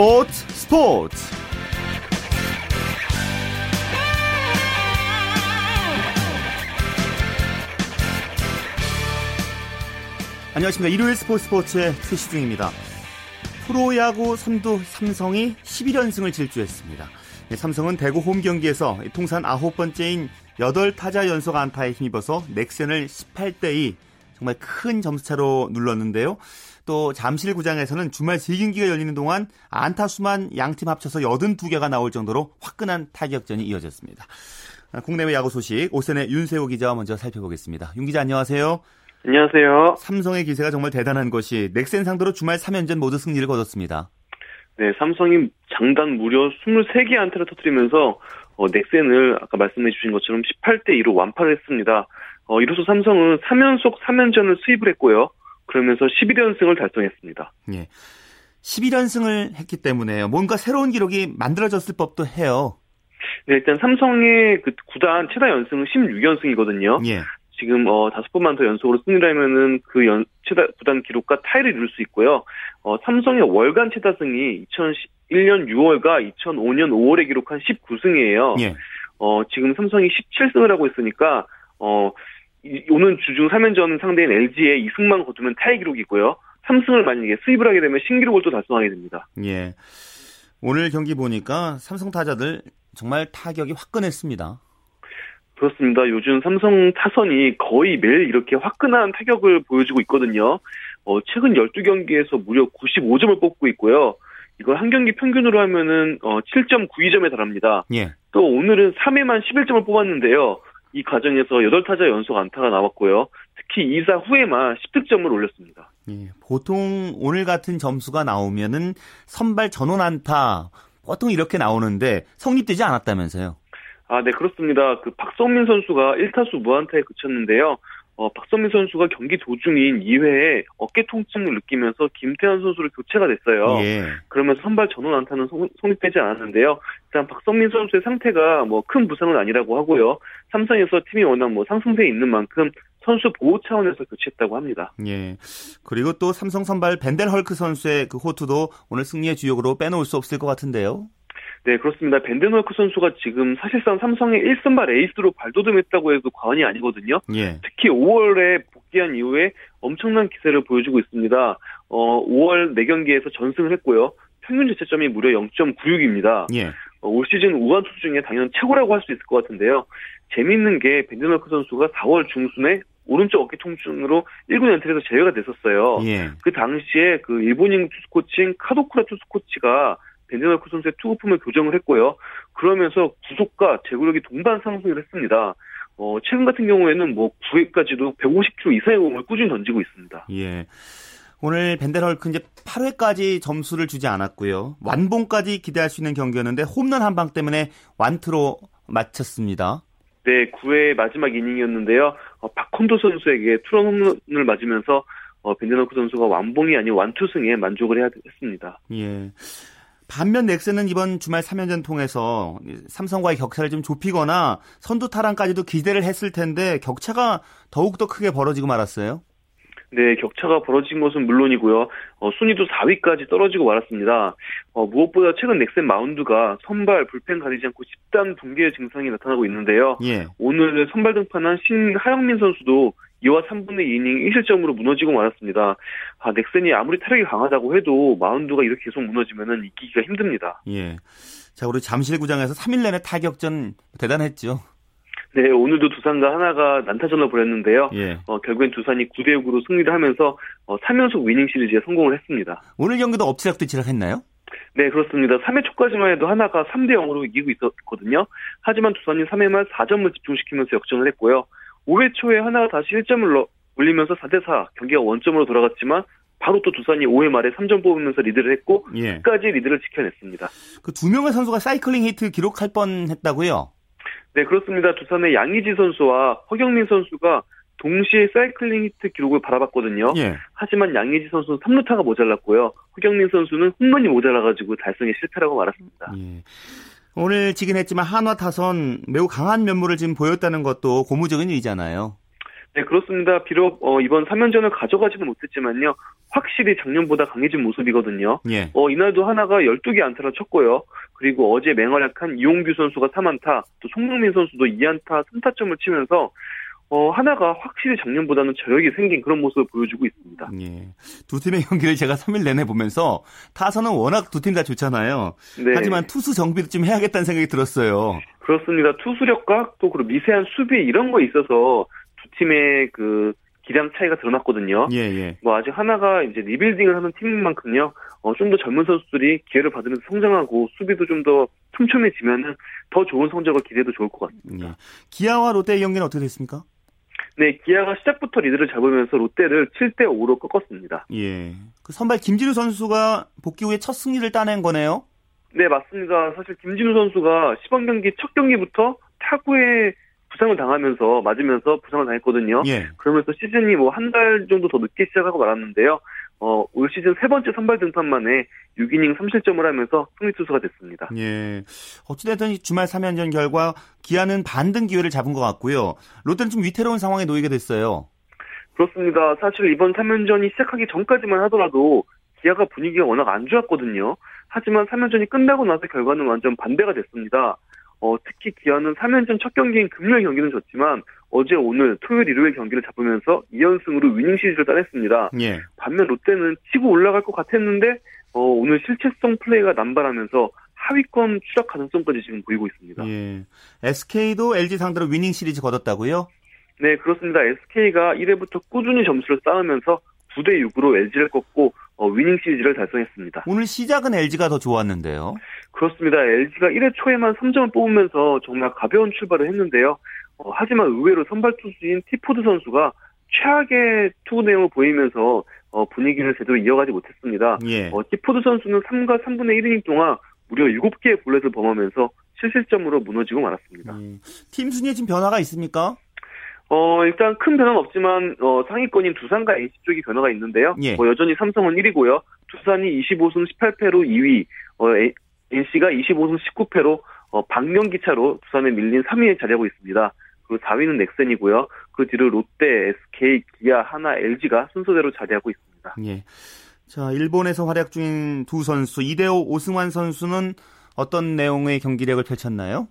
스포츠 스포츠. 안녕하십니까. 일요일 스포츠 스포츠의 최시중입니다. 프로야구 선두 삼성이 11연승을 질주했습니다. 네, 삼성은 대구 홈 경기에서 통산 아홉 번째인 8타자 연속 안타에 힘입어서 넥센을 18대2 정말 큰 점수차로 눌렀는데요. 또 잠실구장에서는 주말 3경기가 열리는 동안 안타 수만 양팀 합쳐서 82개가 나올 정도로 화끈한 타격전이 이어졌습니다. 아, 국내외 야구 소식 오선의 윤세호 기자와 먼저 살펴보겠습니다. 윤 기자 안녕하세요. 안녕하세요. 삼성의 기세가 정말 대단한 것이 넥센 상대로 주말 3연전 모두 승리를 거뒀습니다. 네, 삼성이 장단 무려 23개 안타를 터뜨리면서 어, 넥센을 아까 말씀해 주신 것처럼 18대 2로 완파를 했습니다. 어, 이로써 삼성은 3연속 3연전을 수입을 했고요. 그러면서 11연승을 달성했습니다. 예. 11연승을 했기 때문에 뭔가 새로운 기록이 만들어졌을 법도 해요. 네, 일단 삼성의 그 구단 최다 연승은 16연승이거든요. 예. 지금 어 다섯 번만 더 연속으로 승리를 하면은 그 연, 최다 구단 기록과 타이를 이룰 수 있고요. 어 삼성의 월간 최다승이 2001년 6월과 2005년 5월에 기록한 19승이에요. 예. 어 지금 삼성이 17승을 하고 있으니까 어 오는 주중 3연전 상대인 LG의 2승만 거두면 타이 기록이고요. 3승을 만약에 수입을 하게 되면 신기록을 또 달성하게 됩니다. 예. 오늘 경기 보니까 삼성 타자들 정말 타격이 화끈했습니다. 그렇습니다. 요즘 삼성 타선이 거의 매일 이렇게 화끈한 타격을 보여주고 있거든요. 어, 최근 12경기에서 무려 95점을 뽑고 있고요. 이걸 한 경기 평균으로 하면은 어, 7.92점에 달합니다. 예. 또 오늘은 3회만 11점을 뽑았는데요. 이 과정에서 8타자 연속 안타가 나왔고요. 특히 2사 후에만 10득점을 올렸습니다. 예, 보통 오늘 같은 점수가 나오면은 선발 전원 안타 보통 이렇게 나오는데 성립되지 않았다면서요? 아, 네, 그렇습니다. 그 박성민 선수가 1타수 무안타에 그쳤는데요. 어, 박성민 선수가 경기 도중인 2회에 어깨 통증을 느끼면서 김태현 선수를 교체가 됐어요. 예. 그러면서 선발 전원 안타는 성립되지 않았는데요. 일단 박성민 선수의 상태가 뭐 큰 부상은 아니라고 하고요. 삼성에서 팀이 워낙 뭐 상승세에 있는 만큼 선수 보호 차원에서 교체했다고 합니다. 예. 그리고 또 삼성 선발 벤델 헐크 선수의 그 호투도 오늘 승리의 주역으로 빼놓을 수 없을 것 같은데요. 네, 그렇습니다. 벤데노크 선수가 지금 사실상 삼성의 1선발 에이스로 발돋움했다고 해도 과언이 아니거든요. 예. 특히 5월에 복귀한 이후에 엄청난 기세를 보여주고 있습니다. 어, 5월 4경기에서 전승을 했고요. 평균 자체점이 무려 0.96입니다. 예. 어, 올 시즌 우한 투수 중에 당연 최고라고 할 수 있을 것 같은데요. 재미있는 게 벤데노크 선수가 4월 중순에 오른쪽 어깨 통증으로 1군 연틀에서 제외가 됐었어요. 예. 그 당시에 그 일본인 투수 코치인 카도쿠라 투수 코치가 벤제나크 선수의 투구품을 교정을 했고요. 그러면서 구속과 제구력이 동반 상승을 했습니다. 어, 최근 같은 경우에는 뭐 9회까지도 150km 이상의 공을 꾸준히 던지고 있습니다. 예. 오늘 벤델헐크 이제 8회까지 점수를 주지 않았고요. 완봉까지 기대할 수 있는 경기였는데 홈런 한 방 때문에 완투로 마쳤습니다. 네, 9회 마지막 이닝이었는데요. 어, 박콘도 선수에게 투런 홈런을 맞으면서 어, 벤데너크 선수가 완봉이 아닌 완투승에 만족을 해야 했습니다. 예. 반면 넥슨은 이번 주말 3연전 통해서 삼성과의 격차를 좀 좁히거나 선두 탈환까지도 기대를 했을 텐데 격차가 더욱더 크게 벌어지고 말았어요. 네, 격차가 벌어진 것은 물론이고요. 어, 순위도 4위까지 떨어지고 말았습니다. 어, 무엇보다 최근 넥센 마운드가 선발, 불펜 가리지 않고 집단 붕괴 증상이 나타나고 있는데요. 예. 오늘 선발 등판한 신하영민 선수도 2와 3분의 2이닝 1실점으로 무너지고 말았습니다. 아, 넥센이 아무리 타력이 강하다고 해도 마운드가 이렇게 계속 무너지면 이기기가 힘듭니다. 예. 자, 우리 잠실구장에서 3일 내내 타격전 대단했죠. 네, 오늘도 두산과 하나가 난타전을 벌였는데요. 예. 어, 결국엔 두산이 9대 6으로 승리를 하면서 어, 3연속 위닝 시리즈에 성공을 했습니다. 오늘 경기도 엎치락뒤치락 했나요? 네, 그렇습니다. 3회 초까지만 해도 하나가 3대 0으로 이기고 있었거든요. 하지만 두산이 3회 말 4점을 집중시키면서 역전을 했고요. 5회 초에 하나가 다시 1점을 올리면서 4대 4 경기가 원점으로 돌아갔지만 바로 또 두산이 5회 말에 3점 뽑으면서 리드를 했고 예. 끝까지 리드를 지켜냈습니다. 그 두 명의 선수가 사이클링 히트 기록할 뻔했다고요? 네, 그렇습니다. 두산의 양의지 선수와 허경민 선수가 동시에 사이클링 히트 기록을 바라봤거든요. 예. 하지만 양의지 선수는 3루타가 모자랐고요. 허경민 선수는 홈런이 모자라가지고 달성에 실패하고 말았습니다. 예. 오늘 지긴 했지만 한화 타선 매우 강한 면모를 지금 보였다는 것도 고무적인 일이잖아요. 네, 그렇습니다. 비록 어, 이번 3연전을 가져가지는 못했지만요. 확실히 작년보다 강해진 모습이거든요. 예. 어, 이날도 하나가 12개 안타를 쳤고요. 그리고 어제 맹활약한 이용규 선수가 3안타, 또 송명민 선수도 2안타 3타점을 치면서 어, 하나가 확실히 작년보다는 저력이 생긴 그런 모습을 보여주고 있습니다. 예. 두 팀의 경기를 제가 3일 내내 보면서 타선은 워낙 두 팀 다 좋잖아요. 네. 하지만 투수 정비도 좀 해야겠다는 생각이 들었어요. 그렇습니다. 투수력과 또 그리고 미세한 수비 이런 거 있어서 두 팀의 그 기량 차이가 드러났거든요. 예, 예. 뭐 아직 하나가 이제 리빌딩을 하는 팀인 만큼요. 어, 좀 더 젊은 선수들이 기회를 받으면서 성장하고 수비도 좀 더 촘촘해지면은 더 좋은 성적을 기대해도 좋을 것 같습니다. 예. 기아와 롯데의 경기는 어떻게 됐습니까? 네, 기아가 시작부터 리드를 잡으면서 롯데를 7대 5로 꺾었습니다. 예. 그 선발 김진우 선수가 복귀 후에 첫 승리를 따낸 거네요. 네, 맞습니다. 사실 김진우 선수가 시범 경기 첫 경기부터 타구에 부상을 당하면서 맞으면서 부상을 당했거든요. 예. 그러면서 시즌이 뭐 한 달 정도 더 늦게 시작하고 말았는데요. 어, 올 시즌 세 번째 선발 등판 만에 6이닝 3실점을 하면서 승리 투수가 됐습니다. 예. 어찌됐든 주말 3연전 결과 기아는 반등 기회를 잡은 것 같고요. 롯데는 좀 위태로운 상황에 놓이게 됐어요. 그렇습니다. 사실 이번 3연전이 시작하기 전까지만 하더라도 기아가 분위기가 워낙 안 좋았거든요. 하지만 3연전이 끝나고 나서 결과는 완전 반대가 됐습니다. 어, 특히 기아는 3연전 첫 경기인 금요일 경기는 졌지만 어제 오늘 토요일 일요일 경기를 잡으면서 2연승으로 위닝 시리즈를 따냈습니다. 예. 반면 롯데는 치고 올라갈 것 같았는데 어, 오늘 실체성 플레이가 남발하면서 하위권 추락 가능성까지 지금 보이고 있습니다. 예. SK도 LG 상대로 위닝 시리즈 거뒀다고요? 네, 그렇습니다. SK가 1회부터 꾸준히 점수를 쌓으면서 9대 6으로 LG를 꺾고 어, 위닝 시리즈를 달성했습니다. 오늘 시작은 LG가 더 좋았는데요. 그렇습니다. LG가 1회 초에만 3점을 뽑으면서 정말 가벼운 출발을 했는데요. 어, 하지만 의외로 선발 투수인 티포드 선수가 최악의 투구 내용을 보이면서 어, 분위기를 제대로 이어가지 못했습니다. 예. 어, 티포드 선수는 3과 3분의 1이닝 동안 무려 7개의 볼넷을 범하면서 실실점으로 무너지고 말았습니다. 음, 팀 순위에 지금 변화가 있습니까? 어, 일단 큰 변화는 없지만, 어, 상위권인 두산과 NC 쪽이 변화가 있는데요. 예. 뭐 여전히 삼성은 1위고요. 두산이 25승 18패로 2위, 어, NC가 25승 19패로, 어, 방명기 차로 두산에 밀린 3위에 자리하고 있습니다. 그리고 4위는 넥센이고요. 그 뒤로 롯데, SK, 기아, 하나, LG가 순서대로 자리하고 있습니다. 예. 자, 일본에서 활약 중인 두 선수, 이대호, 오승환 선수는 어떤 내용의 경기력을 펼쳤나요?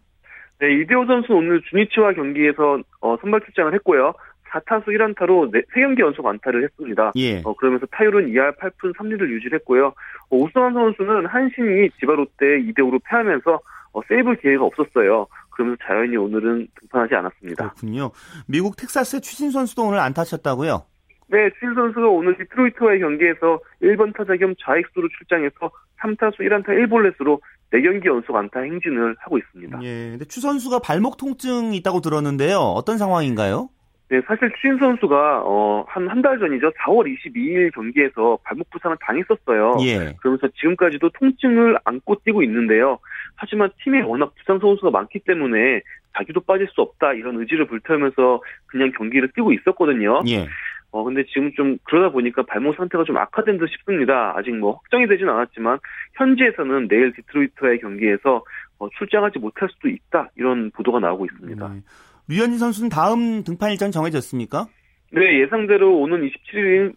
네, 이대호 선수 오늘 주니치와 경기에서 어, 선발 출장을 했고요. 4타수 1안타로 3경기 연속 안타를 했습니다. 예. 어, 그러면서 타율은 2할 8푼 3리를 유지했고요. 어, 오승환 선수는 한신이 지바롯데 2대5로 패하면서 어, 세이브 기회가 없었어요. 그러면서 자연히 오늘은 등판하지 않았습니다. 그렇군요. 미국 텍사스의 추신 선수도 오늘 안타 쳤다고요? 네, 추신 선수가 오늘 디트로이트와의 경기에서 1번 타자 겸 좌익수로 출장해서 3타수 1안타 1볼넷으로 4경기 연속 안타 행진을 하고 있습니다. 예. 근데 추 선수가 발목 통증이 있다고 들었는데요. 어떤 상황인가요? 네, 사실 추신 선수가 어, 한한 달 전이죠. 4월 22일 경기에서 발목 부상을 당했었어요. 예. 그러면서 지금까지도 통증을 안고 뛰고 있는데요. 하지만 팀에 워낙 부상 선수가 많기 때문에 자기도 빠질 수 없다 이런 의지를 불태우면서 그냥 경기를 뛰고 있었거든요. 예. 어, 근데 지금 좀 그러다 보니까 발목 상태가 좀 악화된 듯 싶습니다. 아직 뭐 확정이 되진 않았지만, 현지에서는 내일 디트로이트와의 경기에서 어, 출장하지 못할 수도 있다. 이런 보도가 나오고 있습니다. 네. 류현진 선수는 다음 등판 일정 정해졌습니까? 네, 예상대로 오는 27일,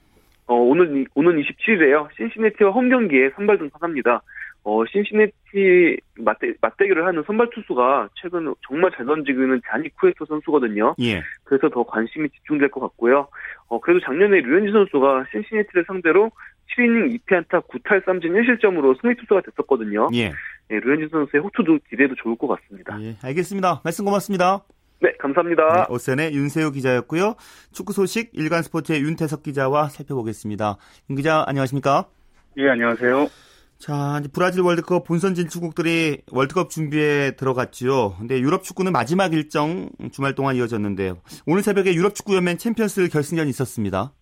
어, 오늘, 오는 27일에요. 신시내티와 홈 경기에 선발 등판합니다. 어, 신시내티 맞대, 맞대결을 하는 선발 투수가 최근 정말 잘 던지고 있는 자니 쿠에토 선수거든요. 예. 그래서 더 관심이 집중될 것 같고요. 어, 그래도 작년에 류현진 선수가 신시내티를 상대로 7이닝 2피안타 9탈 3진 1실점으로 승리 투수가 됐었거든요. 예. 네, 류현진 선수의 호투도 기대도 좋을 것 같습니다. 예, 알겠습니다. 말씀 고맙습니다. 네, 감사합니다. 네, 오센의 윤세호 기자였고요. 축구 소식 일간 스포츠의 윤태석 기자와 살펴보겠습니다. 윤 기자 안녕하십니까? 예, 안녕하세요. 자, 이제 브라질 월드컵 본선 진출국들이 월드컵 준비에 들어갔지요. 근데 유럽 축구는 마지막 일정 주말 동안 이어졌는데요. 오늘 새벽에 유럽 축구 연맹 챔피언스 결승전이 있었습니다.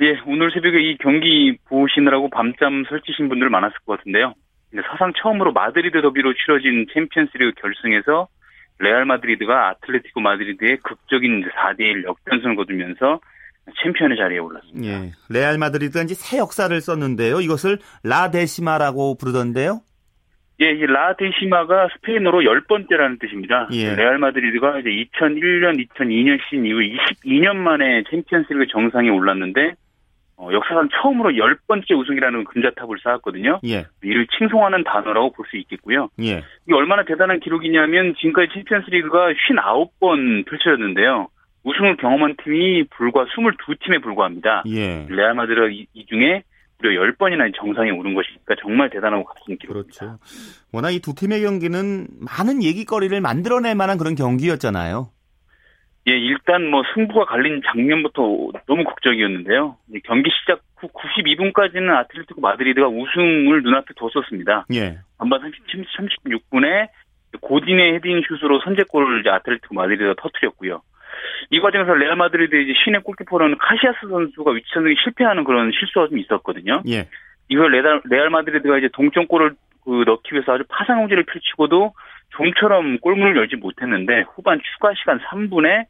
예, 오늘 새벽에 이 경기 보시느라고 밤잠 설치신 분들 많았을 것 같은데요. 사상 처음으로 마드리드 더비로 치러진 챔피언스리그 결승에서 레알 마드리드가 아틀레티코 마드리드에 극적인 4대1 역전승을 거두면서 챔피언의 자리에 올랐습니다. 예. 레알 마드리드가 이제 새 역사를 썼는데요. 이것을 라데시마라고 부르던데요. 예, 이 라데시마가 스페인어로 10번째라는 뜻입니다. 예. 레알 마드리드가 이제 2001년, 2002년 시즌 이후 12년 만에 챔피언스리그 정상에 올랐는데 어, 역사상 처음으로 10번째 우승이라는 금자탑을 쌓았거든요. 예. 이를 칭송하는 단어라고 볼 수 있겠고요. 예. 이게 얼마나 대단한 기록이냐면 지금까지 챔피언스리그가 59번 펼쳐졌는데요. 우승을 경험한 팀이 불과 22팀에 불과합니다. 예. 레알 마드리드가 이, 이 중에 무려 10번이나 정상에 오른 것이니까 정말 대단하고 값진 기록입니다. 그렇죠. 워낙 이 두 팀의 경기는 많은 얘기거리를 만들어낼 만한 그런 경기였잖아요. 예, 일단 뭐 승부가 갈린 장면부터 너무 극적이었는데요. 경기 시작 후 92분까지는 아틀레티코 마드리드가 우승을 눈앞에 뒀었습니다. 예. 반반 36분에 고딘의 헤딩 슛으로 선제골을 아틀레티코 마드리드가 터뜨렸고요. 이 과정에서 레알 마드리드 이제 신의 골키퍼라는 카시아스 선수가 위치 선정이 실패하는 그런 실수가 좀 있었거든요. 예. 이걸 레알, 레알 마드리드가 이제 동점골을 그 넣기 위해서 아주 파상공세를 펼치고도 좀처럼 골문을 열지 못했는데 후반 추가 시간 3분에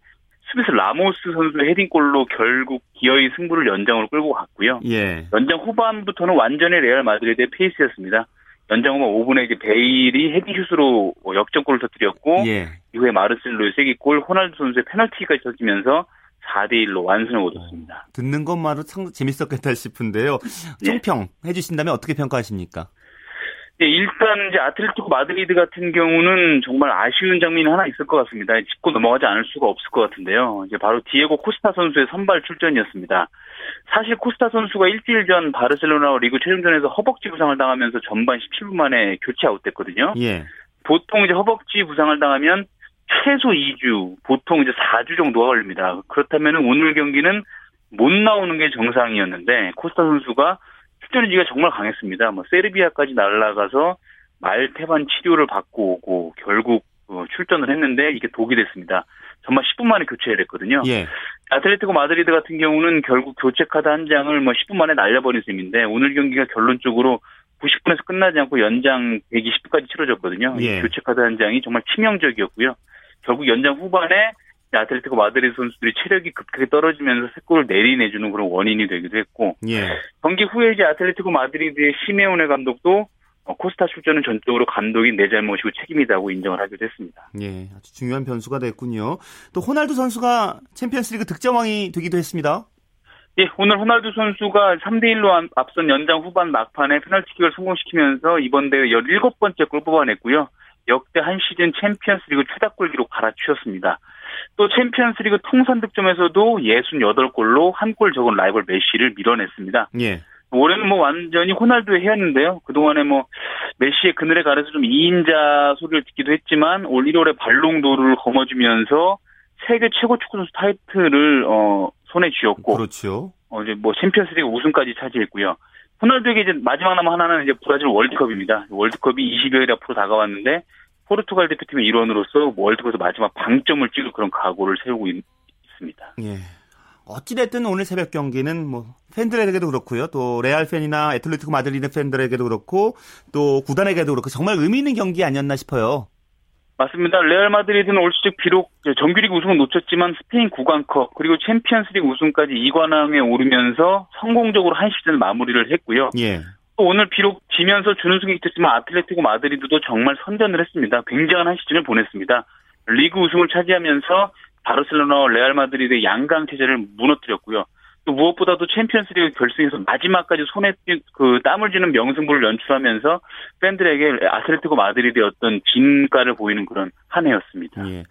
세르히오 라모스 선수의 헤딩골로 결국 기어이 승부를 연장으로 끌고 갔고요. 예. 연장 후반부터는 완전히 레알 마드리드의 페이스였습니다. 연장 후반 5분에 이제 베일이 헤딩슛으로 역전골을 터뜨렸고 예. 이후에 마르셀로의 쐐기골, 호날두 선수의 페널티까지 터지면서 4대 1로 완승을 거뒀습니다. 듣는 것만으로 참 재밌었겠다 싶은데요. 총평 예. 해주신다면 어떻게 평가하십니까? 네, 일단 이제 아틀레티코 마드리드 같은 경우는 정말 아쉬운 장면이 하나 있을 것 같습니다. 짚고 넘어가지 않을 수가 없을 것 같은데요. 이제 바로 디에고 코스타 선수의 선발 출전이었습니다. 사실 코스타 선수가 일주일 전 바르셀로나 리그 최종전에서 허벅지 부상을 당하면서 전반 17분 만에 교체 아웃됐거든요. 예. 보통 이제 허벅지 부상을 당하면 최소 2주, 보통 이제 4주 정도가 걸립니다. 그렇다면 오늘 경기는 못 나오는 게 정상이었는데 코스타 선수가 출전 의지가 정말 강했습니다. 뭐 세르비아까지 날아가서 말 태반 치료를 받고 오고 결국 어, 출전을 했는데 이게 독이 됐습니다. 정말 10분 만에 교체를 했거든요. 예. 아틀레티코 마드리드 같은 경우는 결국 교체 카드 한 장을 뭐 10분 만에 날려버린 셈인데 오늘 경기가 결론적으로 90분에서 끝나지 않고 연장 120분까지 치러졌거든요. 예. 교체 카드 한 장이 정말 치명적이었고요. 결국 연장 후반에 아틀레티코 마드리드 선수들이 체력이 급하게 떨어지면서 세 골을 내리 내주는 그런 원인이 되기도 했고 예. 경기 후에 이제 아틀레티코 마드리드의 시메오네 감독도 어, 코스타 출전은 전적으로 감독이 내 잘못이고 책임이다고 인정을 하기도 했습니다. 예, 아주 중요한 변수가 됐군요. 또 호날두 선수가 챔피언스리그 득점왕이 되기도 했습니다. 예, 오늘 호날두 선수가 3대1로 앞선 연장 후반 막판에 페널티킥을 성공시키면서 이번 대회 17번째 골 뽑아냈고요. 역대 한 시즌 챔피언스 리그 최다 골 기록 갈아치웠습니다. 또 챔피언스리그 통산 득점에서도 68골로 한 골 적은 라이벌 메시를 밀어냈습니다. 예. 올해는 뭐 완전히 호날두의 해였는데요. 그동안에 뭐 메시의 그늘에 가려서 좀 2인자 소리를 듣기도 했지만 올 1월에 발롱도르를 거머쥐면서 세계 최고 축구 선수 타이틀을 어 손에 쥐었고 그렇죠. 어 이제 뭐 챔피언스리그 우승까지 차지했고요. 호날두에게 이제 마지막 남은 하나는 이제 브라질 월드컵입니다. 월드컵이 20여일 앞으로 다가왔는데 포르투갈 대표팀의 일원으로서 월드컵에서 마지막 방점을 찍을 그런 각오를 세우고 있, 습니다 예. 어찌됐든 오늘 새벽 경기는 뭐 팬들에게도 그렇고요. 또 레알 팬이나 애틀레티코 마드리드 팬들에게도 그렇고 또 구단에게도 그렇고 정말 의미 있는 경기 아니었나 싶어요. 맞습니다. 레알 마드리드는 올 시즌 비록 정규리그 우승을 놓쳤지만 스페인 국왕컵 그리고 챔피언스리그 우승까지 2관왕에 오르면서 성공적으로 한 시즌 마무리를 했고요. 예. 또 오늘 비록 지면서 준우승이었지만 아틀레티코 마드리드도 정말 선전을 했습니다. 굉장한 한 시즌을 보냈습니다. 리그 우승을 차지하면서 바르셀로나 레알 마드리드의 양강 체제를 무너뜨렸고요. 또 무엇보다도 챔피언스리그 결승에서 마지막까지 손에 그 땀을 쥐는 명승부를 연출하면서 팬들에게 아틀레티코 마드리드의 어떤 진가를 보이는 그런 한 해였습니다. 예.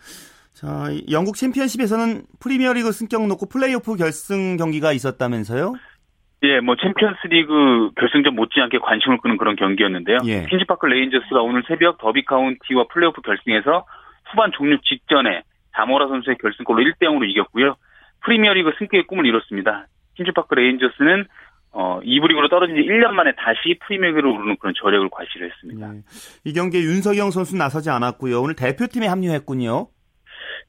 자, 영국 챔피언십에서는 프리미어리그 승격 놓고 플레이오프 결승 경기가 있었다면서요? 예, 뭐 챔피언스리그 결승전 못지않게 관심을 끄는 그런 경기였는데요. 예. 퀸즈파크 레인저스가 오늘 새벽 더비 카운티와 플레이오프 결승에서 후반 종료 직전에 자모라 선수의 결승골로 1대 0으로 이겼고요. 프리미어리그 승격의 꿈을 이뤘습니다. 퀸즈파크 레인저스는 어, 2부 리그로 떨어진 지 1년 만에 다시 프리미어리그로 오르는 그런 저력을 과시를 했습니다. 예. 이 경기에 윤석영 선수 나서지 않았고요. 오늘 대표팀에 합류했군요.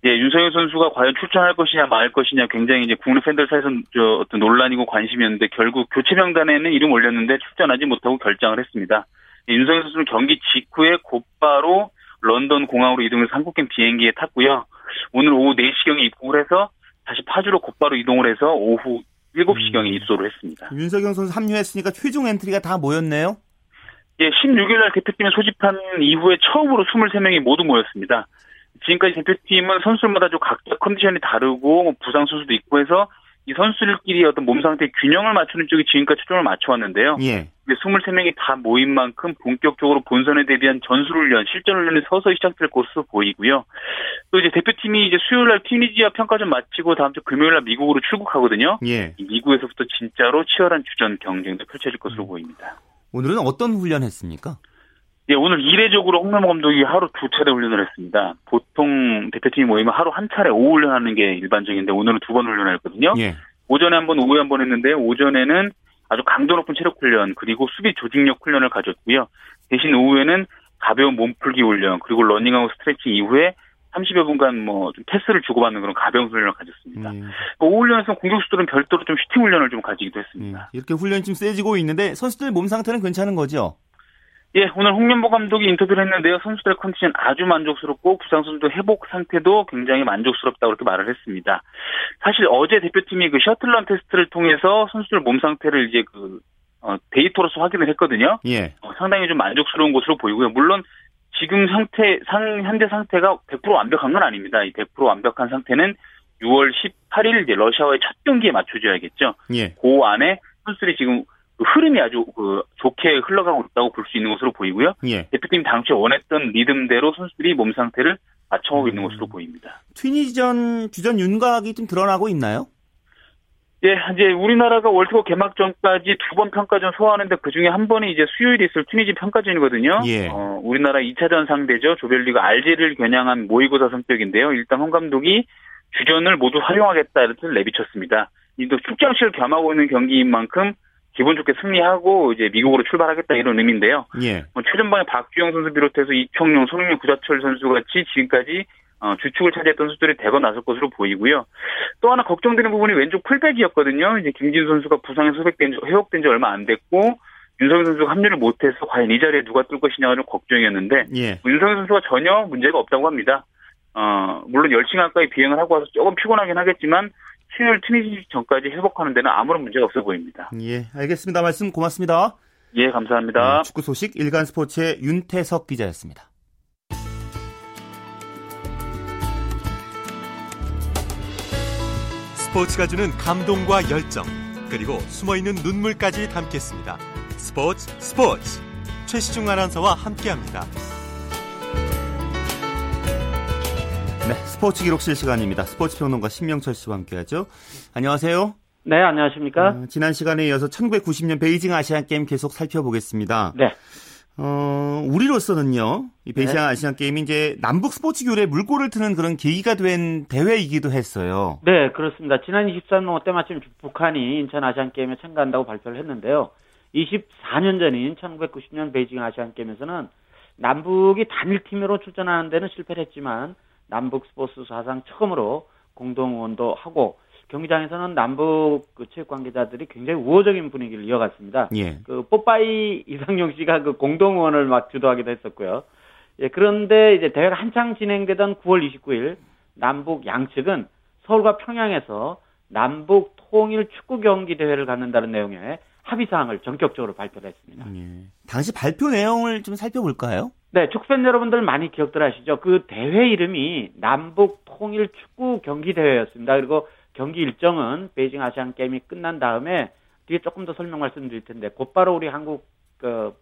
예, 윤석영 선수가 과연 출전할 것이냐 말 것이냐 굉장히 이제 국내 팬들 사이에서 저 어떤 논란이고 관심이었는데 결국 교체 명단에는 이름 올렸는데 출전하지 못하고 결장을 했습니다. 예, 윤석영 선수는 경기 직후에 곧바로 런던 공항으로 이동해서 한국행 비행기에 탔고요. 오늘 오후 4시경에 입국을 해서 다시 파주로 곧바로 이동을 해서 오후 7시경에 음. 입소를 했습니다. 윤석영 선수 합류했으니까 최종 엔트리가 다 모였네요? 예, 16일 날 대표팀을 소집한 이후에 처음으로 23명이 모두 모였습니다. 지금까지 대표팀은 선수들마다 좀 각자 컨디션이 다르고 뭐 부상 선수도 있고 해서 이 선수들끼리 어떤 몸 상태 균형을 맞추는 쪽에 지금까지 초점을 맞춰왔는데요. 예. 23명이 다 모인 만큼 본격적으로 본선에 대비한 전술훈련, 실전훈련이 서서히 시작될 것으로 보이고요. 또 이제 대표팀이 이제 수요일 날 튀니지와 평가전 마치고 다음 주 금요일 날 미국으로 출국하거든요. 예. 미국에서부터 진짜로 치열한 주전 경쟁도 펼쳐질 것으로 음. 보입니다. 오늘은 어떤 훈련했습니까? 예, 오늘 이례적으로 홍명보 감독이 하루 두 차례 훈련을 했습니다. 보통 대표팀이 모이면 하루 한 차례 오후 훈련하는 게 일반적인데 오늘은 두 번 훈련을 했거든요. 예. 오전에 한 번, 오후에 한 번 했는데 오전에는 아주 강도 높은 체력 훈련 그리고 수비 조직력 훈련을 가졌고요. 대신 오후에는 가벼운 몸풀기 훈련 그리고 러닝하고 스트레칭 이후에 30여 분간 뭐 좀 패스를 주고받는 그런 가벼운 훈련을 가졌습니다. 음. 오후 훈련에서 공격수들은 별도로 좀 슈팅 훈련을 좀 가지기도 했습니다. 음. 이렇게 훈련이 좀 세지고 있는데 선수들 몸 상태는 괜찮은 거죠? 예, 오늘 홍명보 감독이 인터뷰를 했는데요. 선수들의 컨디션 아주 만족스럽고 부상 선수도 회복 상태도 굉장히 만족스럽다고 그렇게 말을 했습니다. 사실 어제 대표팀이 그 셔틀런 테스트를 통해서 선수들 몸 상태를 이제 그 어, 데이터로서 확인을 했거든요. 예. 어, 상당히 좀 만족스러운 것으로 보이고요. 물론 지금 상태 상 현재 상태가 100% 완벽한 건 아닙니다. 이 100% 완벽한 상태는 6월 18일 이제 러시아와의 첫 경기에 맞춰줘야겠죠. 예. 그 안에 선수들이 지금 그 흐름이 아주 그 좋게 흘러가고 있다고 볼 수 있는 것으로 보이고요. 예. 대표팀 당초 원했던 리듬대로 선수들이 몸 상태를 맞춰가고 음. 있는 것으로 보입니다. 튀니전 주전 윤곽이 좀 드러나고 있나요? 예, 이제 우리나라가 월드컵 개막 전까지 두 번 평가전 소화하는데 그 중에 한 번이 이제 수요일에 있을 튀니지 평가전이거든요. 예. 어, 우리나라 2차전 상대죠. 조별리그 알제를 겨냥한 모의고사 성격인데요. 일단 홍 감독이 주전을 모두 활용하겠다 이렇게 내비쳤습니다. 이또 출장식을 겸하고 있는 경기인 만큼 기분 좋게 승리하고 이제 미국으로 출발하겠다 이런 의미인데요. 예. 뭐 최전방에 박주영 선수 비롯해서 이청용, 손흥민, 구자철 선수 같이 지금까지 어, 주축을 차지했던 선수들이 대거 나설 것으로 보이고요. 또 하나 걱정되는 부분이 왼쪽 풀백이었거든요. 이제 김진 선수가 부상에서 회복된, 회복된 지 얼마 안 됐고 윤석열 선수가 합류를 못해서 과연 이 자리에 누가 뜰 것이냐가 좀 걱정이었는데 예. 뭐 윤석열 선수가 전혀 문제가 없다고 합니다. 어, 물론 10시간 가까이 비행을 하고 와서 조금 피곤하긴 하겠지만 수요일 트니지 전까지 회복하는 데는 아무런 문제가 없어 보입니다. 예, 알겠습니다. 말씀 고맙습니다. 예, 감사합니다. 네, 축구 소식 일간 스포츠의 윤태석 기자였습니다. 스포츠가 주는 감동과 열정, 그리고 숨어있는 눈물까지 담겠습니다. 스포츠 스포츠 최시중 아나운서와 함께합니다. 네, 스포츠 기록실 시간입니다. 스포츠 평론가 신명철 씨와 함께하죠. 안녕하세요. 네, 안녕하십니까? 어, 지난 시간에 이어서 1990년 베이징 아시안 게임 계속 살펴보겠습니다. 네. 어, 우리로서는요, 이 베이징 네. 아시안 게임이 이제 남북 스포츠 교류에 물꼬를 트는 그런 계기가 된 대회이기도 했어요. 네, 그렇습니다. 지난 23년 때마침 북한이 인천 아시안 게임에 참가한다고 발표를 했는데요. 24년 전인 1990년 베이징 아시안 게임에서는 남북이 단일 팀으로 출전하는 데는 실패를 했지만 남북 스포츠 사상 처음으로 공동 원도 하고 경기장에서는 남북 그 체육 관계자들이 굉장히 우호적인 분위기를 이어갔습니다. 예. 그 뽀빠이 이상용 씨가 그 공동 원을 막 주도하기도 했었고요. 예, 그런데 이제 대회가 한창 진행되던 9월 29일 남북 양측은 서울과 평양에서 남북 통일 축구 경기 대회를 갖는다는 내용의 합의 사항을 전격적으로 발표를 했습니다. 예. 당시 발표 내용을 좀 살펴볼까요? 네, 축팬 여러분들 많이 기억들 하시죠? 그 대회 이름이 남북 통일 축구 경기 대회였습니다. 그리고 경기 일정은 베이징 아시안 게임이 끝난 다음에 뒤에 조금 더 설명 말씀드릴 텐데 곧바로 우리 한국 그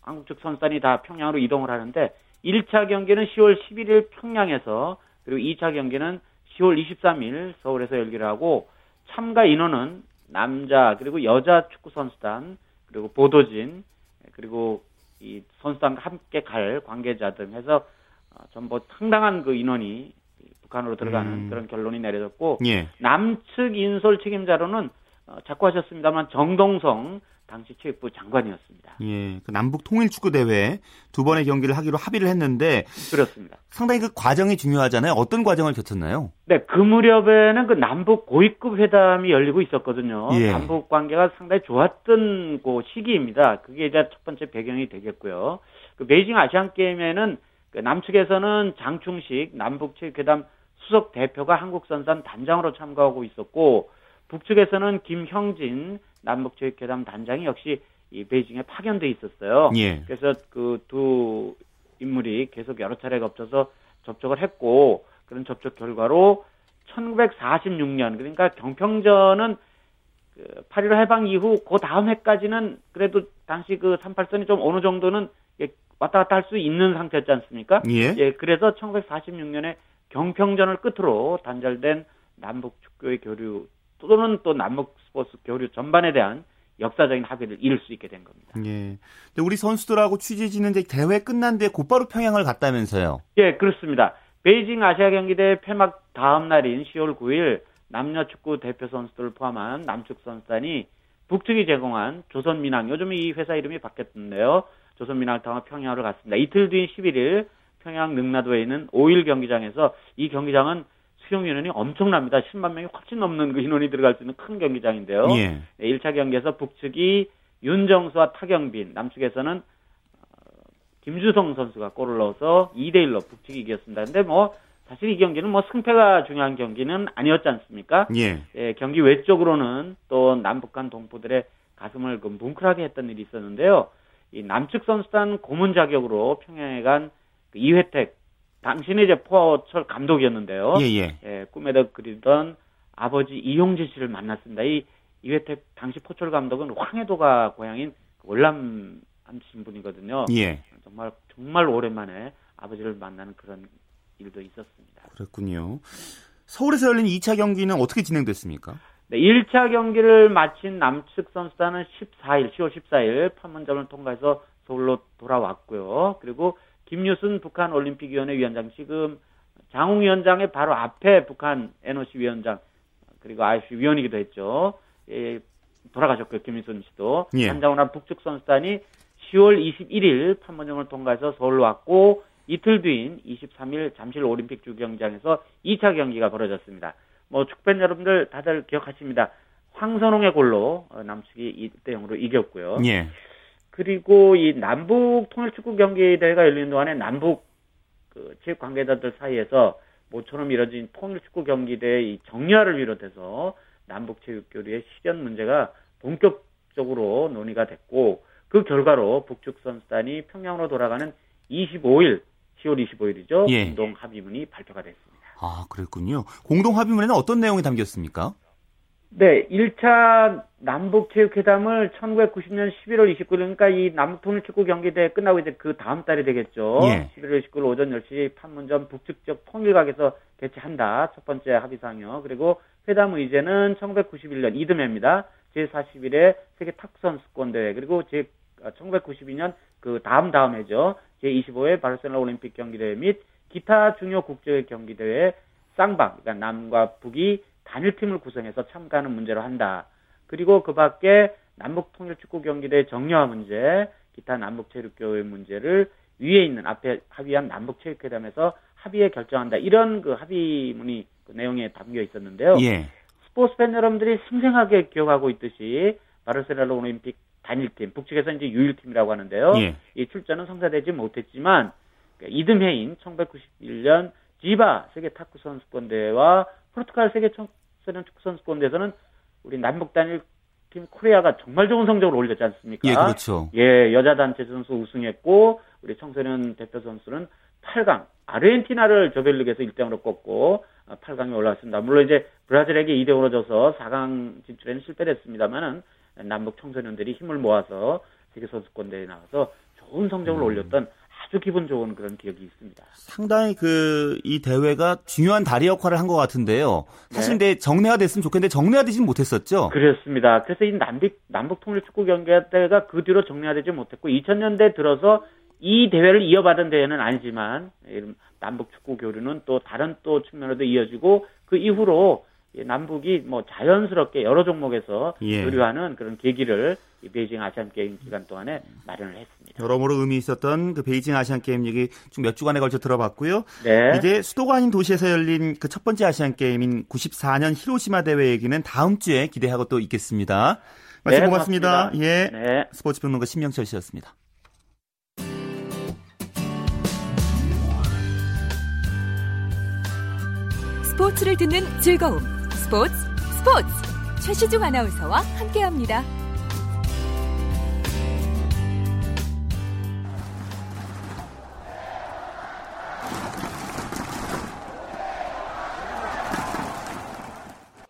한국 측 선수단이 다 평양으로 이동을 하는데 1차 경기는 10월 11일 평양에서 그리고 2차 경기는 10월 23일 서울에서 열기를 하고 참가 인원은 남자 그리고 여자 축구 선수단 그리고 보도진 그리고 이 선수단과 함께 갈 관계자 등 해서 어, 전부 상당한 그 인원이 북한으로 들어가는 음. 그런 결론이 내려졌고 예. 남측 인솔 책임자로는 어, 자꾸 하셨습니다만 정동성 당시 체육부 장관이었습니다. 예, 그 남북 통일 축구 대회 두 번의 경기를 하기로 합의를 했는데 그렇습니다. 상당히 그 과정이 중요하잖아요. 어떤 과정을 거쳤나요? 네, 그 무렵에는 그 남북 고위급 회담이 열리고 있었거든요. 예. 남북 관계가 상당히 좋았던 그 시기입니다. 그게 이제 첫 번째 배경이 되겠고요. 그 베이징 아시안 게임에는 그 남측에서는 장충식 남북 체육회담 수석 대표가 한국 선산 단장으로 참가하고 있었고 북측에서는 김형진 남북체육회담 단장이 역시 이 베이징에 파견돼 있었어요. 예. 그래서 그 두 인물이 계속 여러 차례 겹쳐서 접촉을 했고 그런 접촉 결과로 1946년 그러니까 경평전은 그 8.15 해방 이후 그 다음 해까지는 그래도 당시 그 38선이 좀 어느 정도는 왔다 갔다 할 수 있는 상태였지 않습니까? 예. 예. 그래서 1946년에 경평전을 끝으로 단절된 남북 축구의 교류 또는 또 남북 스포츠 교류 전반에 대한 역사적인 합의를 이룰 수 있게 된 겁니다. 예. 근데 우리 선수들하고 취재진은 이제 대회 끝난 뒤에 곧바로 평양을 갔다면서요? 예, 그렇습니다. 베이징 아시아 경기대 폐막 다음 날인 10월 9일 남녀 축구 대표 선수들을 포함한 남측 선수단이 북측이 제공한 조선민항, 요즘 이 회사 이름이 바뀌었는데요. 조선민항을 타고 평양으로 갔습니다. 이틀 뒤인 11일 평양 능라도에 있는 5일 경기장에서 이 경기장은 수용 인원이 엄청납니다. 10만 명이 훨씬 넘는 그 인원이 들어갈 수 있는 큰 경기장인데요. 예. 1차 경기에서 북측이 윤정수와 타경빈, 남측에서는 어, 김주성 선수가 골을 넣어서 2대 1로 북측이 이겼습니다. 근데 뭐 사실 이 경기는 뭐 승패가 중요한 경기는 아니었지 않습니까? 예. 예 경기 외적으로는 또 남북한 동포들의 가슴을 그 뭉클하게 했던 일이 있었는데요. 이 남측 선수단 고문 자격으로 평양에 간 그 이회택 당신이 이제 포철 감독이었는데요. 예, 예. 예, 꿈에도 그리던 아버지 이용재 씨를 만났습니다. 이 이회택 당시 포철 감독은 황해도가 고향인 월남 하신 분이거든요. 예. 정말 정말 오랜만에 아버지를 만나는 그런 일도 있었습니다. 그렇군요. 서울에서 열린 2차 경기는 어떻게 진행됐습니까? 네, 1차 경기를 마친 남측 선수단은 14일, 10월 14일 판문점을 통과해서 서울로 돌아왔고요. 그리고 김유순 북한 올림픽위원회 위원장 지금 장웅 위원장의 바로 앞에 북한 NOC 위원장 그리고 IOC 위원이기도 했죠. 예, 돌아가셨고요. 김유순 씨도 예. 한장훈한 북측 선수단이 10월 21일 판문점을 통과해서 서울로 왔고 이틀 뒤인 23일 잠실 올림픽 주경장에서 2차 경기가 벌어졌습니다. 뭐 축팬 여러분들 다들 기억하십니다. 황선홍의 골로 어, 남측이 1대 0으로 이겼고요. 예. 그리고 이 남북 통일축구 경기 대회가 열리는 동안에 남북 그 체육 관계자들 사이에서 모처럼 이뤄진 통일축구 경기 대회 정리화를 비롯해서 남북 체육 교류의 실현 문제가 본격적으로 논의가 됐고 그 결과로 북측 선수단이 평양으로 돌아가는 25일 10월 25일이죠. 예. 공동 합의문이 발표가 됐습니다. 아, 그랬군요. 공동 합의문에는 어떤 내용이 담겼습니까? 네, 1차 남북체육회담을 1990년 11월 29일, 그러니까 이 남북통일축구 경기대회 끝나고 이제 그 다음 달이 되겠죠. 예. 11월 29일 오전 10시 판문점 북측적 통일각에서 개최한다. 첫 번째 합의사항이요. 그리고 회담 의제는 1991년 이듬해입니다. 제41회 세계 탁선수권대회, 그리고 제 1992년 그 다음 다음 해죠. 제25회 바르셀로나 올림픽 경기대회 및 기타 중요 국제 경기대회 쌍방, 그러니까 남과 북이 단일팀을 구성해서 참가하는 문제로 한다. 그리고 그 밖에 남북 통일 축구 경기대 정려화 문제, 기타 남북 체육교회 문제를 위에 있는 앞에 합의한 남북 체육회담에서 합의에 결정한다. 이런 그 합의문이 그 내용에 담겨 있었는데요. 예. 스포츠 팬 여러분들이 생생하게 기억하고 있듯이 바르셀로나 올림픽 단일팀, 북측에서 이제 유일팀이라고 하는데요. 예. 이 출전은 성사되지 못했지만 이듬해인 1991년 지바 세계 탁구 선수권 대회와 포르투갈 세계 청 소년 축구 선수권 대회에서는 우리 남북 단일 팀 코리아가 정말 좋은 성적을 올렸지 않습니까? 예, 그렇죠. 예, 여자 단체 선수 우승했고 우리 청소년 대표 선수는 8강 아르헨티나를 조별리그에서 1등으로 꼽고 8강에 어, 올라왔습니다. 물론 이제 브라질에게 2대 5로 져서 4강 진출에는 실패했습니다만은 남북 청소년들이 힘을 모아서 세계 선수권 대회에 나와서 좋은 성적을 음. 올렸던 아주 기분 좋은 그런 기억이 있습니다. 상당히 그 이 대회가 중요한 다리 역할을 한 것 같은데요. 사실 네. 정례화 됐으면 좋겠는데 정례화 되지는 못했었죠. 그렇습니다. 그래서 이 남북 남북 통일 축구 경기대회가 그 뒤로 정례화되지 못했고 2000년대 들어서 이 대회를 이어받은 대회는 아니지만 남북 축구 교류는 또 다른 또 측면으로도 이어지고 그 이후로 남북이 뭐 자연스럽게 여러 종목에서 예. 교류하는 그런 계기를 베이징 아시안 게임 기간 동안에 마련을 했습니다. 여러모로 의미 있었던 그 베이징 아시안 게임 얘기 몇 주간에 걸쳐 들어봤고요. 네. 이제 수도가 아닌 도시에서 열린 그 첫 번째 아시안 게임인 94년 히로시마 대회 얘기는 다음 주에 기대하고 또 있겠습니다. 말씀 네, 고맙습니다. 고맙습니다. 예. 네. 스포츠 평론가 신명철 씨였습니다. 스포츠를 듣는 즐거움. 스포츠 스포츠 최시중 아나운서와 함께합니다.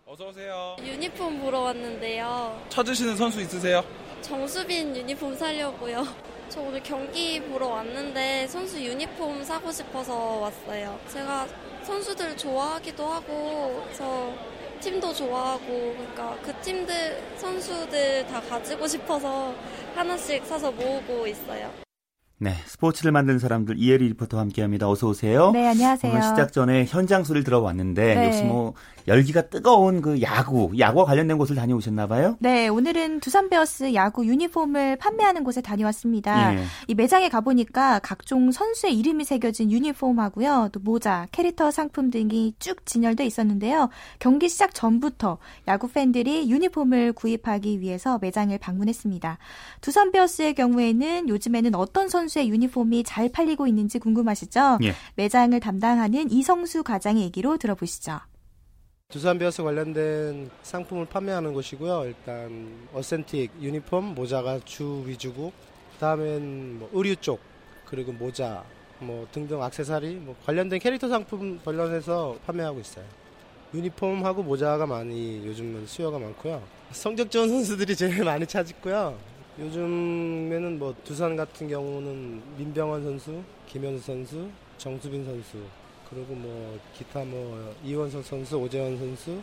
어서 오세요. 유니폼 보러 왔는데요. 찾으시는 선수 있으세요? 정수빈 유니폼 사려고요. 저 오늘 경기 보러 왔는데 선수 유니폼 사고 싶어서 왔어요. 제가 선수들 좋아하기도 하고 저 팀도 좋아하고 그러니까 그 팀들 선수들 다 가지고 싶어서 하나씩 사서 모으고 있어요. 네, 스포츠를 만드는 사람들 이혜리 리포터와 함께합니다. 어서 오세요. 네, 안녕하세요. 오늘 시작 전에 현장 소리를 들어봤는데 네. 역시 뭐 열기가 뜨거운 그 야구, 야구와 관련된 곳을 다녀오셨나 봐요? 네, 오늘은 두산 베어스 야구 유니폼을 판매하는 곳에 다녀왔습니다. 네. 이 매장에 가보니까 각종 선수의 이름이 새겨진 유니폼하고요, 또 모자, 캐릭터 상품 등이 쭉 진열돼 있었는데요. 경기 시작 전부터 야구 팬들이 유니폼을 구입하기 위해서 매장을 방문했습니다. 두산 베어스의 경우에는 요즘에는 어떤 선수 선수의 유니폼이 잘 팔리고 있는지 궁금하시죠? 예. 매장을 담당하는 이성수 과장의 얘기로 들어보시죠. 두산 베어스 관련된 상품을 판매하는 곳이고요. 일단 어센틱 유니폼 모자가 주 위주고 그다음엔 뭐 의류 쪽 그리고 모자 뭐 등등 악세사리 뭐 관련된 캐릭터 상품 관련해서 판매하고 있어요. 유니폼하고 모자가 많이 요즘은 수요가 많고요. 성적 좋은 선수들이 제일 많이 찾고요. 요즘에는 뭐 두산 같은 경우는 민병헌 선수, 김현수 선수, 정수빈 선수, 그리고 뭐 기타 뭐 이원석 선수, 오재원 선수,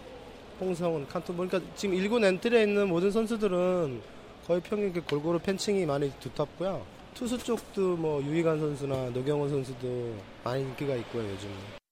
홍성훈, 칸토 보니까 지금 1군 엔트리에 있는 모든 선수들은 거의 평균 골고루 팬층이 많이 두텁고요. 투수 쪽도 뭐 유희관 선수나 노경원 선수도 많이 인기가 있고요, 요즘은.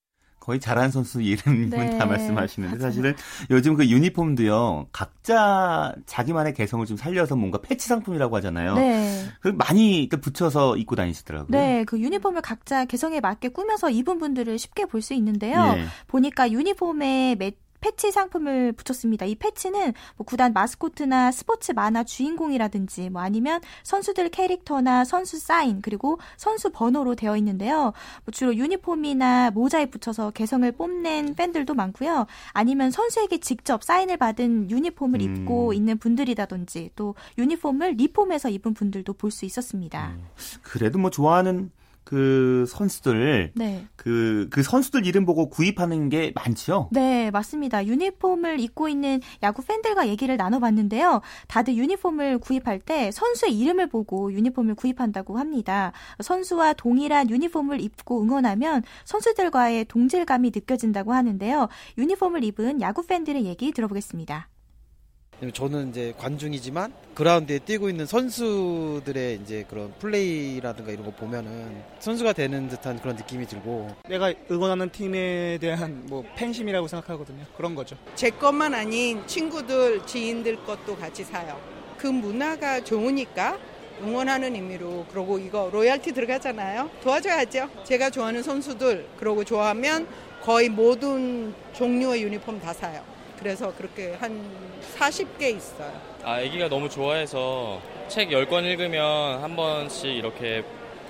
거의 잘하는 선수 이름을 네. 다 말씀하시는데 사실은 요즘 그 유니폼도요 각자 자기만의 개성을 좀 살려서 뭔가 패치 상품이라고 하잖아요. 네. 그 많이 붙여서 입고 다니시더라고요. 네, 그 유니폼을 각자 개성에 맞게 꾸며서 입은 분들을 쉽게 볼 수 있는데요. 네. 보니까 유니폼에 매 패치 상품을 붙였습니다. 이 패치는 뭐 구단 마스코트나 스포츠 만화 주인공이라든지 뭐 아니면 선수들 캐릭터나 선수 사인 그리고 선수 번호로 되어 있는데요. 뭐 주로 유니폼이나 모자에 붙여서 개성을 뽐낸 팬들도 많고요. 아니면 선수에게 직접 사인을 받은 유니폼을 음. 입고 있는 분들이라든지 또 유니폼을 리폼해서 입은 분들도 볼 수 있었습니다. 음. 그래도 뭐 좋아하는 그 선수들 네. 그, 그 선수들 이름 보고 구입하는 게 많죠? 네, 맞습니다. 유니폼을 입고 있는 야구 팬들과 얘기를 나눠봤는데요. 다들 유니폼을 구입할 때 선수의 이름을 보고 유니폼을 구입한다고 합니다. 선수와 동일한 유니폼을 입고 응원하면 선수들과의 동질감이 느껴진다고 하는데요. 유니폼을 입은 야구 팬들의 얘기 들어보겠습니다. 저는 이제 관중이지만 그라운드에 뛰고 있는 선수들의 이제 그런 플레이라든가 이런 거 보면은 선수가 되는 듯한 그런 느낌이 들고 내가 응원하는 팀에 대한 뭐 팬심이라고 생각하거든요. 그런 거죠. 제 것만 아닌 친구들, 지인들 것도 같이 사요. 그 문화가 좋으니까 응원하는 의미로 그러고 이거 로얄티 들어가잖아요. 도와줘야죠. 제가 좋아하는 선수들 그러고 좋아하면 거의 모든 종류의 유니폼 다 사요. 그래서 그렇게 한 40개 있어요. 아, 아기가 너무 좋아해서 책 10권 읽으면 한 번씩 이렇게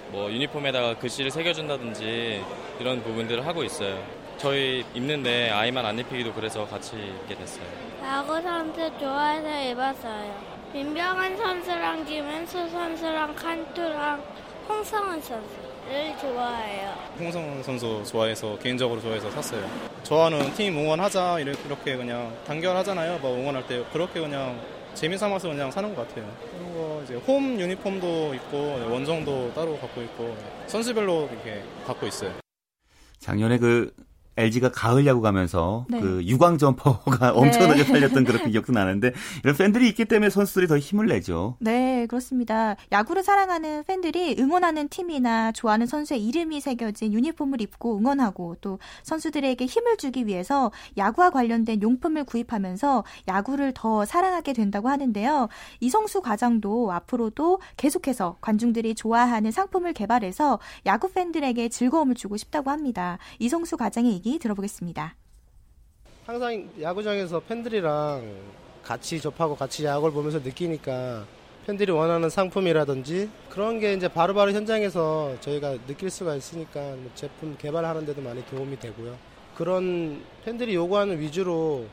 뭐 유니폼에다가 글씨를 새겨준다든지 이런 부분들을 하고 있어요. 저희 입는데 아이만 안 입히기도 그래서 같이 입게 됐어요. 야구 선수 좋아해서 입었어요. 민병환 선수랑 김현수 선수랑 칸투랑 홍성은 선수. 를 좋아해요. 홍성 선수 좋아해서 개인적으로 좋아해서 샀어요. 좋아하는 팀 응원하자 이렇게 그냥 단결하잖아요. 뭐 응원할 때 그렇게 그냥 재미삼아서 그냥 사는 것 같아요. 그리고 이제 홈 유니폼도 있고 원정도 따로 갖고 있고 선수별로 이렇게 갖고 있어요. 작년에 그 LG가 가을 야구 가면서 네. 그 유광 점퍼가 엄청나게 네. 팔렸던 그런 기억도 나는데 이런 팬들이 있기 때문에 선수들이 더 힘을 내죠. 네, 그렇습니다. 야구를 사랑하는 팬들이 응원하는 팀이나 좋아하는 선수의 이름이 새겨진 유니폼을 입고 응원하고 또 선수들에게 힘을 주기 위해서 야구와 관련된 용품을 구입하면서 야구를 더 사랑하게 된다고 하는데요. 이성수 과장도 앞으로도 계속해서 관중들이 좋아하는 상품을 개발해서 야구 팬들에게 즐거움을 주고 싶다고 합니다. 이성수 과장 의 얘기 들어보겠습니다. 항상 야구장에서 팬들이랑 같이 접하고 같이 야구를 보면서 느끼니까 팬들이 원하는 상품이라든지 그런 게 이제 바로바로 현장에서 저희가 느낄 수가 있으니까 뭐 제품 개발하는 데도 많이 도움이 되고요. 그런 팬들이 요구하는 위주로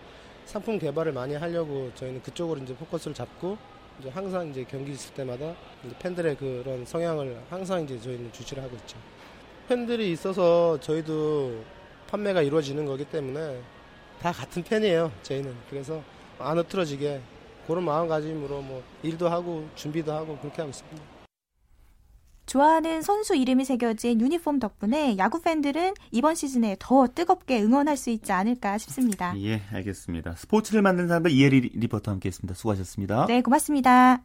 상품 개발을 많이 하려고 저희는 그쪽으로 이제 포커스를 잡고 이제 항상 이제 경기 있을 때마다 팬들의 그런 성향을 항상 이제 저희는 주시를 하고 있죠. 팬들이 있어서 저희도 판매가 이루어지는 거기 때문에 다 같은 편이에요. 저희는 그래서 안 흐트러지게 그런 마음가짐으로 뭐 일도 하고 준비도 하고 그렇게 하고 있습니다. 좋아하는 선수 이름이 새겨진 유니폼 덕분에 야구 팬들은 이번 시즌에 더 뜨겁게 응원할 수 있지 않을까 싶습니다. 예, 알겠습니다. 스포츠를 만든 사람들 이혜리 리포터 함께했습니다. 수고하셨습니다. 네, 고맙습니다.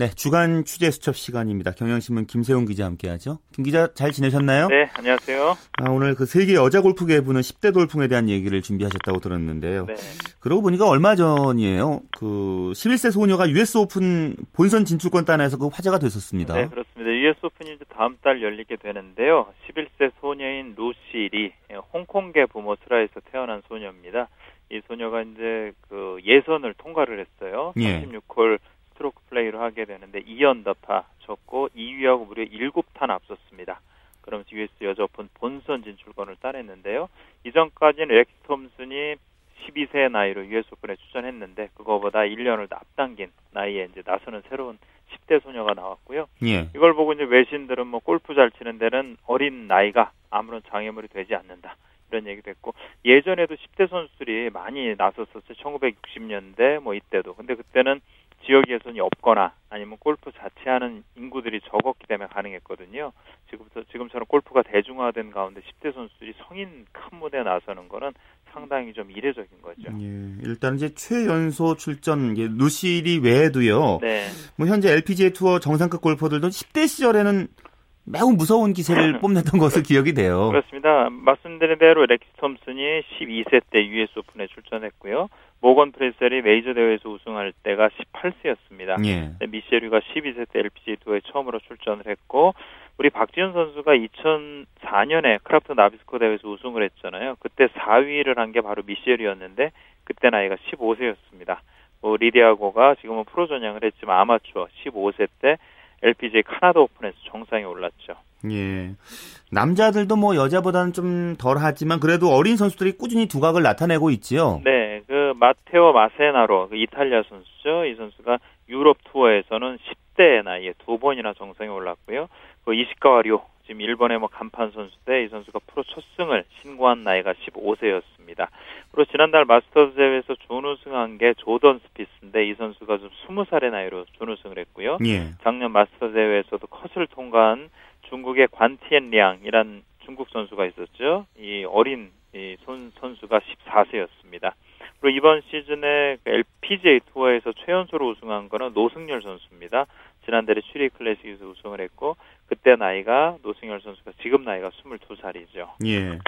네, 주간 취재 수첩 시간입니다. 경향신문 김세용 기자 함께하죠. 김 기자 잘 지내셨나요? 네, 안녕하세요. 아, 오늘 그 세계 여자 골프계 부는 10대 돌풍에 대한 얘기를 준비하셨다고 들었는데요. 네. 그러고 보니까 얼마 전이에요. 그 11세 소녀가 US 오픈 본선 진출권 따내서 그 화제가 됐었습니다. 네, 그렇습니다. US 오픈이 이제 다음 달 열리게 되는데요. 11세 소녀인 루시리 홍콩계 부모 슬하에서 태어난 소녀입니다. 이 소녀가 이제 그 예선을 통과를 했어요. 예. 36홀 스트로크 플레이를 하게 되는데 2언더파 쳤고 2위하고 무려 7타 앞섰습니다. 그러면서 US 여자 오픈 본선 진출권을 따냈는데요. 이전까지는 렉스 톰슨이 12세 나이로 US 오픈에 출전했는데 그거보다 1년을 앞당긴 나이에 이제 나서는 새로운 10대 소녀가 나왔고요. 예. 이걸 보고 이제 외신들은 뭐 골프 잘 치는 데는 어린 나이가 아무런 장애물이 되지 않는다. 이런 얘기도 했고 예전에도 10대 선수들이 많이 나섰었어요. 1960년대 뭐 이때도. 근데 그때는 지역 예선이 없거나 아니면 골프 자체하는 인구들이 적었기 때문에 가능했거든요. 지금부터 지금처럼 골프가 대중화된 가운데 10대 선수들이 성인 큰 무대에 나서는 거는 상당히 좀 이례적인 거죠. 예, 일단 이제 최연소 출전 루시리 외에도요. 네. 뭐 현재 LPGA 투어 정상급 골퍼들도 10대 시절에는 매우 무서운 기세를 뽐냈던 것으로 기억이 돼요. 그렇습니다. 말씀드린 대로 렉시 톰슨이 12세 때 US 오픈에 출전했고요. 모건 프레셀이 메이저 대회에서 우승할 때가 18세였습니다. 예. 미셸 위가 12세 때 LPGA 투어에 처음으로 출전을 했고 우리 박지현 선수가 2004년에 크라프트 나비스코 대회에서 우승을 했잖아요. 그때 4위를 한 게 바로 미셸 위였는데 그때 나이가 15세였습니다. 뭐 리디아고가 지금은 프로 전향을 했지만 아마추어 15세 때 LPGA 카나다 오픈에서 정상에 올랐죠. 예. 남자들도 뭐 여자보다는 좀 덜 하지만 그래도 어린 선수들이 꾸준히 두각을 나타내고 있지요. 네. 그 마테오 마나세로 그 이탈리아 선수죠. 이 선수가 유럽 투어에서는 10 대 나이에 두 번이나 정상에 올랐고요. 그 이시카와 료 지금 일본의 뭐 간판 선수인데 이 선수가 프로 첫 승을 신고한 나이가 15세였습니다. 그리고 지난달 마스터즈 대회에서 준우승한 게 조던 스피스인데 이 선수가 좀 20살의 나이로 준우승을 했고요. 예. 작년 마스터즈 대회에서도 컷을 통과한 중국의 관티엔리앙이란 중국 선수가 있었죠. 이 어린 이 손, 선수가 14세였습니다. 그리고 이번 시즌에 LPGA 그 투어에서 최연소로 우승한 거는 노승열 선수입니다. 지난달에 슈리 클래식에서 우승을 했고 그때 나이가 노승열 선수가 지금 나이가 22살이죠. 예.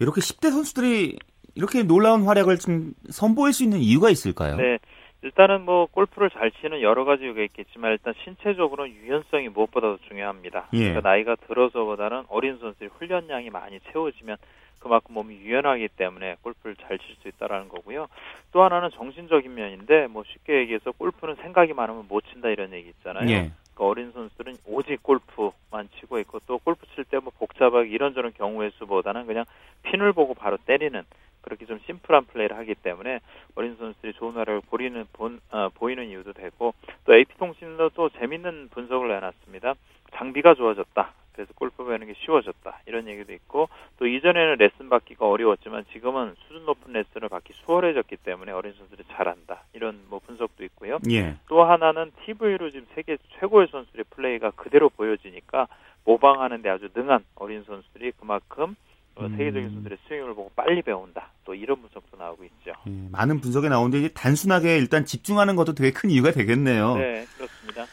이렇게 10대 선수들이 이렇게 놀라운 활약을 좀 선보일 수 있는 이유가 있을까요? 네. 일단은 뭐 골프를 잘 치는 여러 가지 이유가 있겠지만 일단 신체적으로는 유연성이 무엇보다도 중요합니다. 예. 그러니까 나이가 들어서보다는 어린 선수의 훈련량이 많이 채워지면 그만큼 몸이 유연하기 때문에 골프를 잘 칠 수 있다라는 거고요. 또 하나는 정신적인 면인데 뭐 쉽게 얘기해서 골프는 생각이 많으면 못 친다 이런 얘기 있잖아요. 예. 그러니까 어린 선수들은 오직 골프만 치고 있고 또 골프 칠 때 뭐 복잡하게 이런저런 경우의 수보다는 그냥 핀을 보고 바로 때리는 그렇게 좀 심플한 플레이를 하기 때문에 어린 선수들이 좋은 활약을 보이는 본, 어, 보이는 이유도 되고 또 AP통신도 또 재밌는 분석을 내놨습니다. 장비가 좋아졌다. 그래서 골프 배우는 게 쉬워졌다. 이런 얘기도 있고 또 이전에는 레슨 받기가 어려웠지만 지금은 수준 높은 레슨을 받기 수월해졌기 때문에 어린 선수들이 잘한다. 이런 뭐 분석도 있고요. 예. 또 하나는 TV로 지금 세계 최고의 선수들의 플레이가 그대로 보여지니까 모방하는 데 아주 능한 어린 선수들이 그만큼 어, 음. 세계적인 선수들의 스윙을 보고 빨리 배운다. 또 이런 분석도 나오고 있죠. 예, 많은 분석이 나오는데 단순하게 일단 집중하는 것도 되게 큰 이유가 되겠네요. 네, 그렇습니다.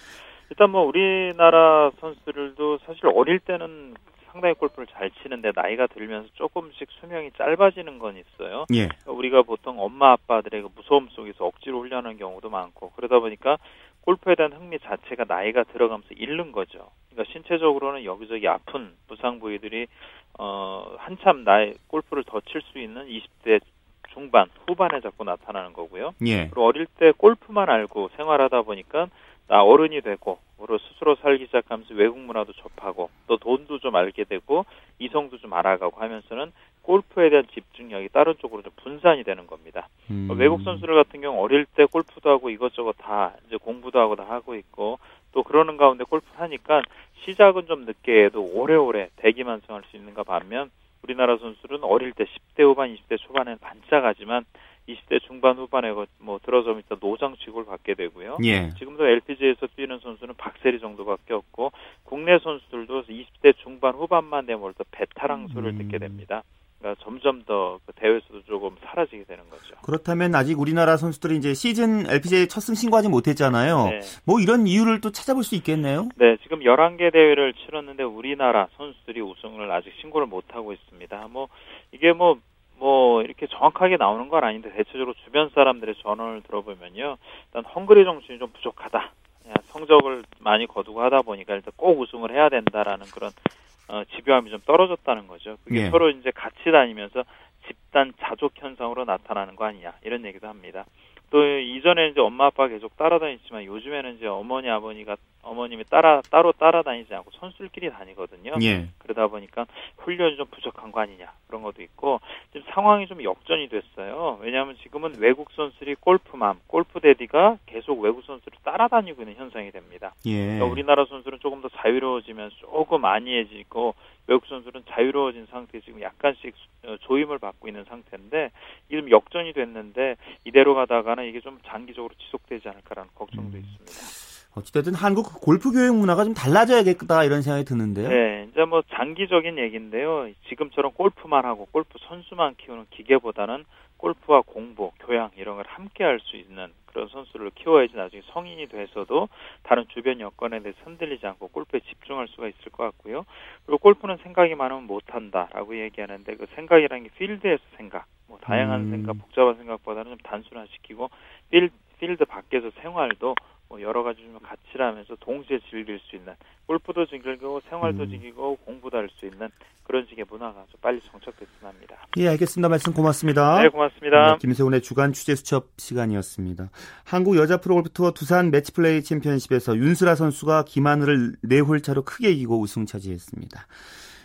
일단 뭐 우리나라 선수들도 사실 어릴 때는 상당히 골프를 잘 치는데 나이가 들면서 조금씩 수명이 짧아지는 건 있어요. 예. 우리가 보통 엄마 아빠들의 그 무서움 속에서 억지로 훈련하는 경우도 많고 그러다 보니까 골프에 대한 흥미 자체가 나이가 들어가면서 잃는 거죠. 그러니까 신체적으로는 여기저기 아픈 부상 부위들이 어 한참 나이 골프를 더 칠 수 있는 20대 중반 후반에 자꾸 나타나는 거고요. 예. 그리고 어릴 때 골프만 알고 생활하다 보니까 나 어른이 되고 으로 스스로 살기 시작하면서 외국 문화도 접하고 또 돈도 좀 알게 되고 이성도 좀 알아가고 하면서는 골프에 대한 집중력이 다른 쪽으로 좀 분산이 되는 겁니다. 음. 외국 선수들 같은 경우 어릴 때 골프도 하고 이것저것 다 이제 공부도 하고 다 하고 있고 또 그러는 가운데 골프 하니까 시작은 좀 늦게 해도 오래오래 대기만 성할 수 있는가 반면 우리나라 선수들은 어릴 때 10대 후반, 20대 초반에 반짝하지만 20대 중반 후반에 뭐 들어서 일단 노장 취급을 받게 되고요. 예. 지금도 LPGA에서 뛰는 선수는 박세리 정도밖에 없고 국내 선수들도 20대 중반 후반만 되면 또 베테랑 소리를 음. 듣게 됩니다. 그러니까 점점 더 그 대회 그렇다면 아직 우리나라 선수들이 이제 시즌 LPGA 첫 승 신고하지 못했잖아요. 네. 뭐 이런 이유를 또 찾아볼 수 있겠네요. 네, 지금 11개 대회를 치렀는데 우리나라 선수들이 우승을 아직 신고를 못 하고 있습니다. 뭐 이게 뭐뭐 뭐 이렇게 정확하게 나오는 건 아닌데 대체적으로 주변 사람들의 전언을 들어보면요. 일단 헝그리 정신이 좀 부족하다. 성적을 많이 거두고 하다 보니까 일단 꼭 우승을 해야 된다라는 그런 어, 집요함이 좀 떨어졌다는 거죠. 그게 예. 서로 이제 같이 다니면서 집단 자족 현상으로 나타나는 거 아니냐 이런 얘기도 합니다. 또 이전에 이제 엄마 아빠 계속 따라다녔지만 요즘에는 이제 어머니 아버니가 어머님이 따라 따로 따라다니지 않고 선수들끼리 다니거든요. 예. 그러다 보니까 훈련이 좀 부족한 거 아니냐 그런 것도 있고 지금 상황이 좀 역전이 됐어요. 왜냐하면 지금은 외국 선수들이 골프맘, 골프 데디가 계속 외국 선수를 따라다니고 있는 현상이 됩니다. 예. 그러니까 우리나라 선수는 조금 더 자유로워지면 조금 안이해지고 외국 선수는 자유로워진 상태 지금 약간씩 어, 조임을 받고 있는 상태인데 이좀 역전이 됐는데 이대로 가다가는 이게 좀 장기적으로 지속되지 않을까라는 걱정도 음. 있습니다. 어찌됐든 한국 골프 교육 문화가 좀 달라져야겠다 이런 생각이 드는데요. 네, 이제 뭐 장기적인 얘기인데요. 지금처럼 골프만 하고 골프 선수만 키우는 기계보다는 골프와 공부, 교양 이런 걸 함께 할 수 있는 그런 선수를 키워야지 나중에 성인이 돼서도 다른 주변 여건에 대해 흔들리지 않고 골프에 집중할 수가 있을 것 같고요. 그리고 골프는 생각이 많으면 못한다라고 얘기하는데 그 생각이라는 게 필드에서 생각, 뭐 다양한 음. 생각, 복잡한 생각보다는 좀 단순화시키고 필드, 필드 밖에서 생활도 뭐 여러 가지 좀 같이 하면서 동시에 즐길 수 있는 골프도 즐기고 생활도 음. 즐기고 공부도 할 수 있는 그런 식의 문화가 좀 빨리 정착됐으면 합니다. 예, 알겠습니다. 말씀 고맙습니다. 네, 고맙습니다. 네, 김세훈의 주간 취재 수첩 시간이었습니다. 한국 여자 프로골프 투어 두산 매치플레이 챔피언십에서 윤수라 선수가 김하늘을 4홀 차로 크게 이기고 우승 차지했습니다.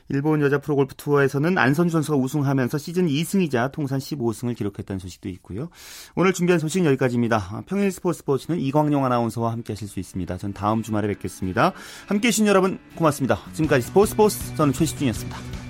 일본 여자 프로골프 투어에서는 안선주 선수가 우승하면서 시즌 2승이자 통산 15승을 기록했다는 소식도 있고요. 오늘 준비한 소식은 여기까지입니다. 평일 스포츠 스포츠는 이광용 아나운서와 함께 하실 수 있습니다. 전 다음 주말에 뵙겠습니다. 함께 해주신 여러분 고맙습니다. 지금까지 스포츠 스포츠 저는 최시중이었습니다.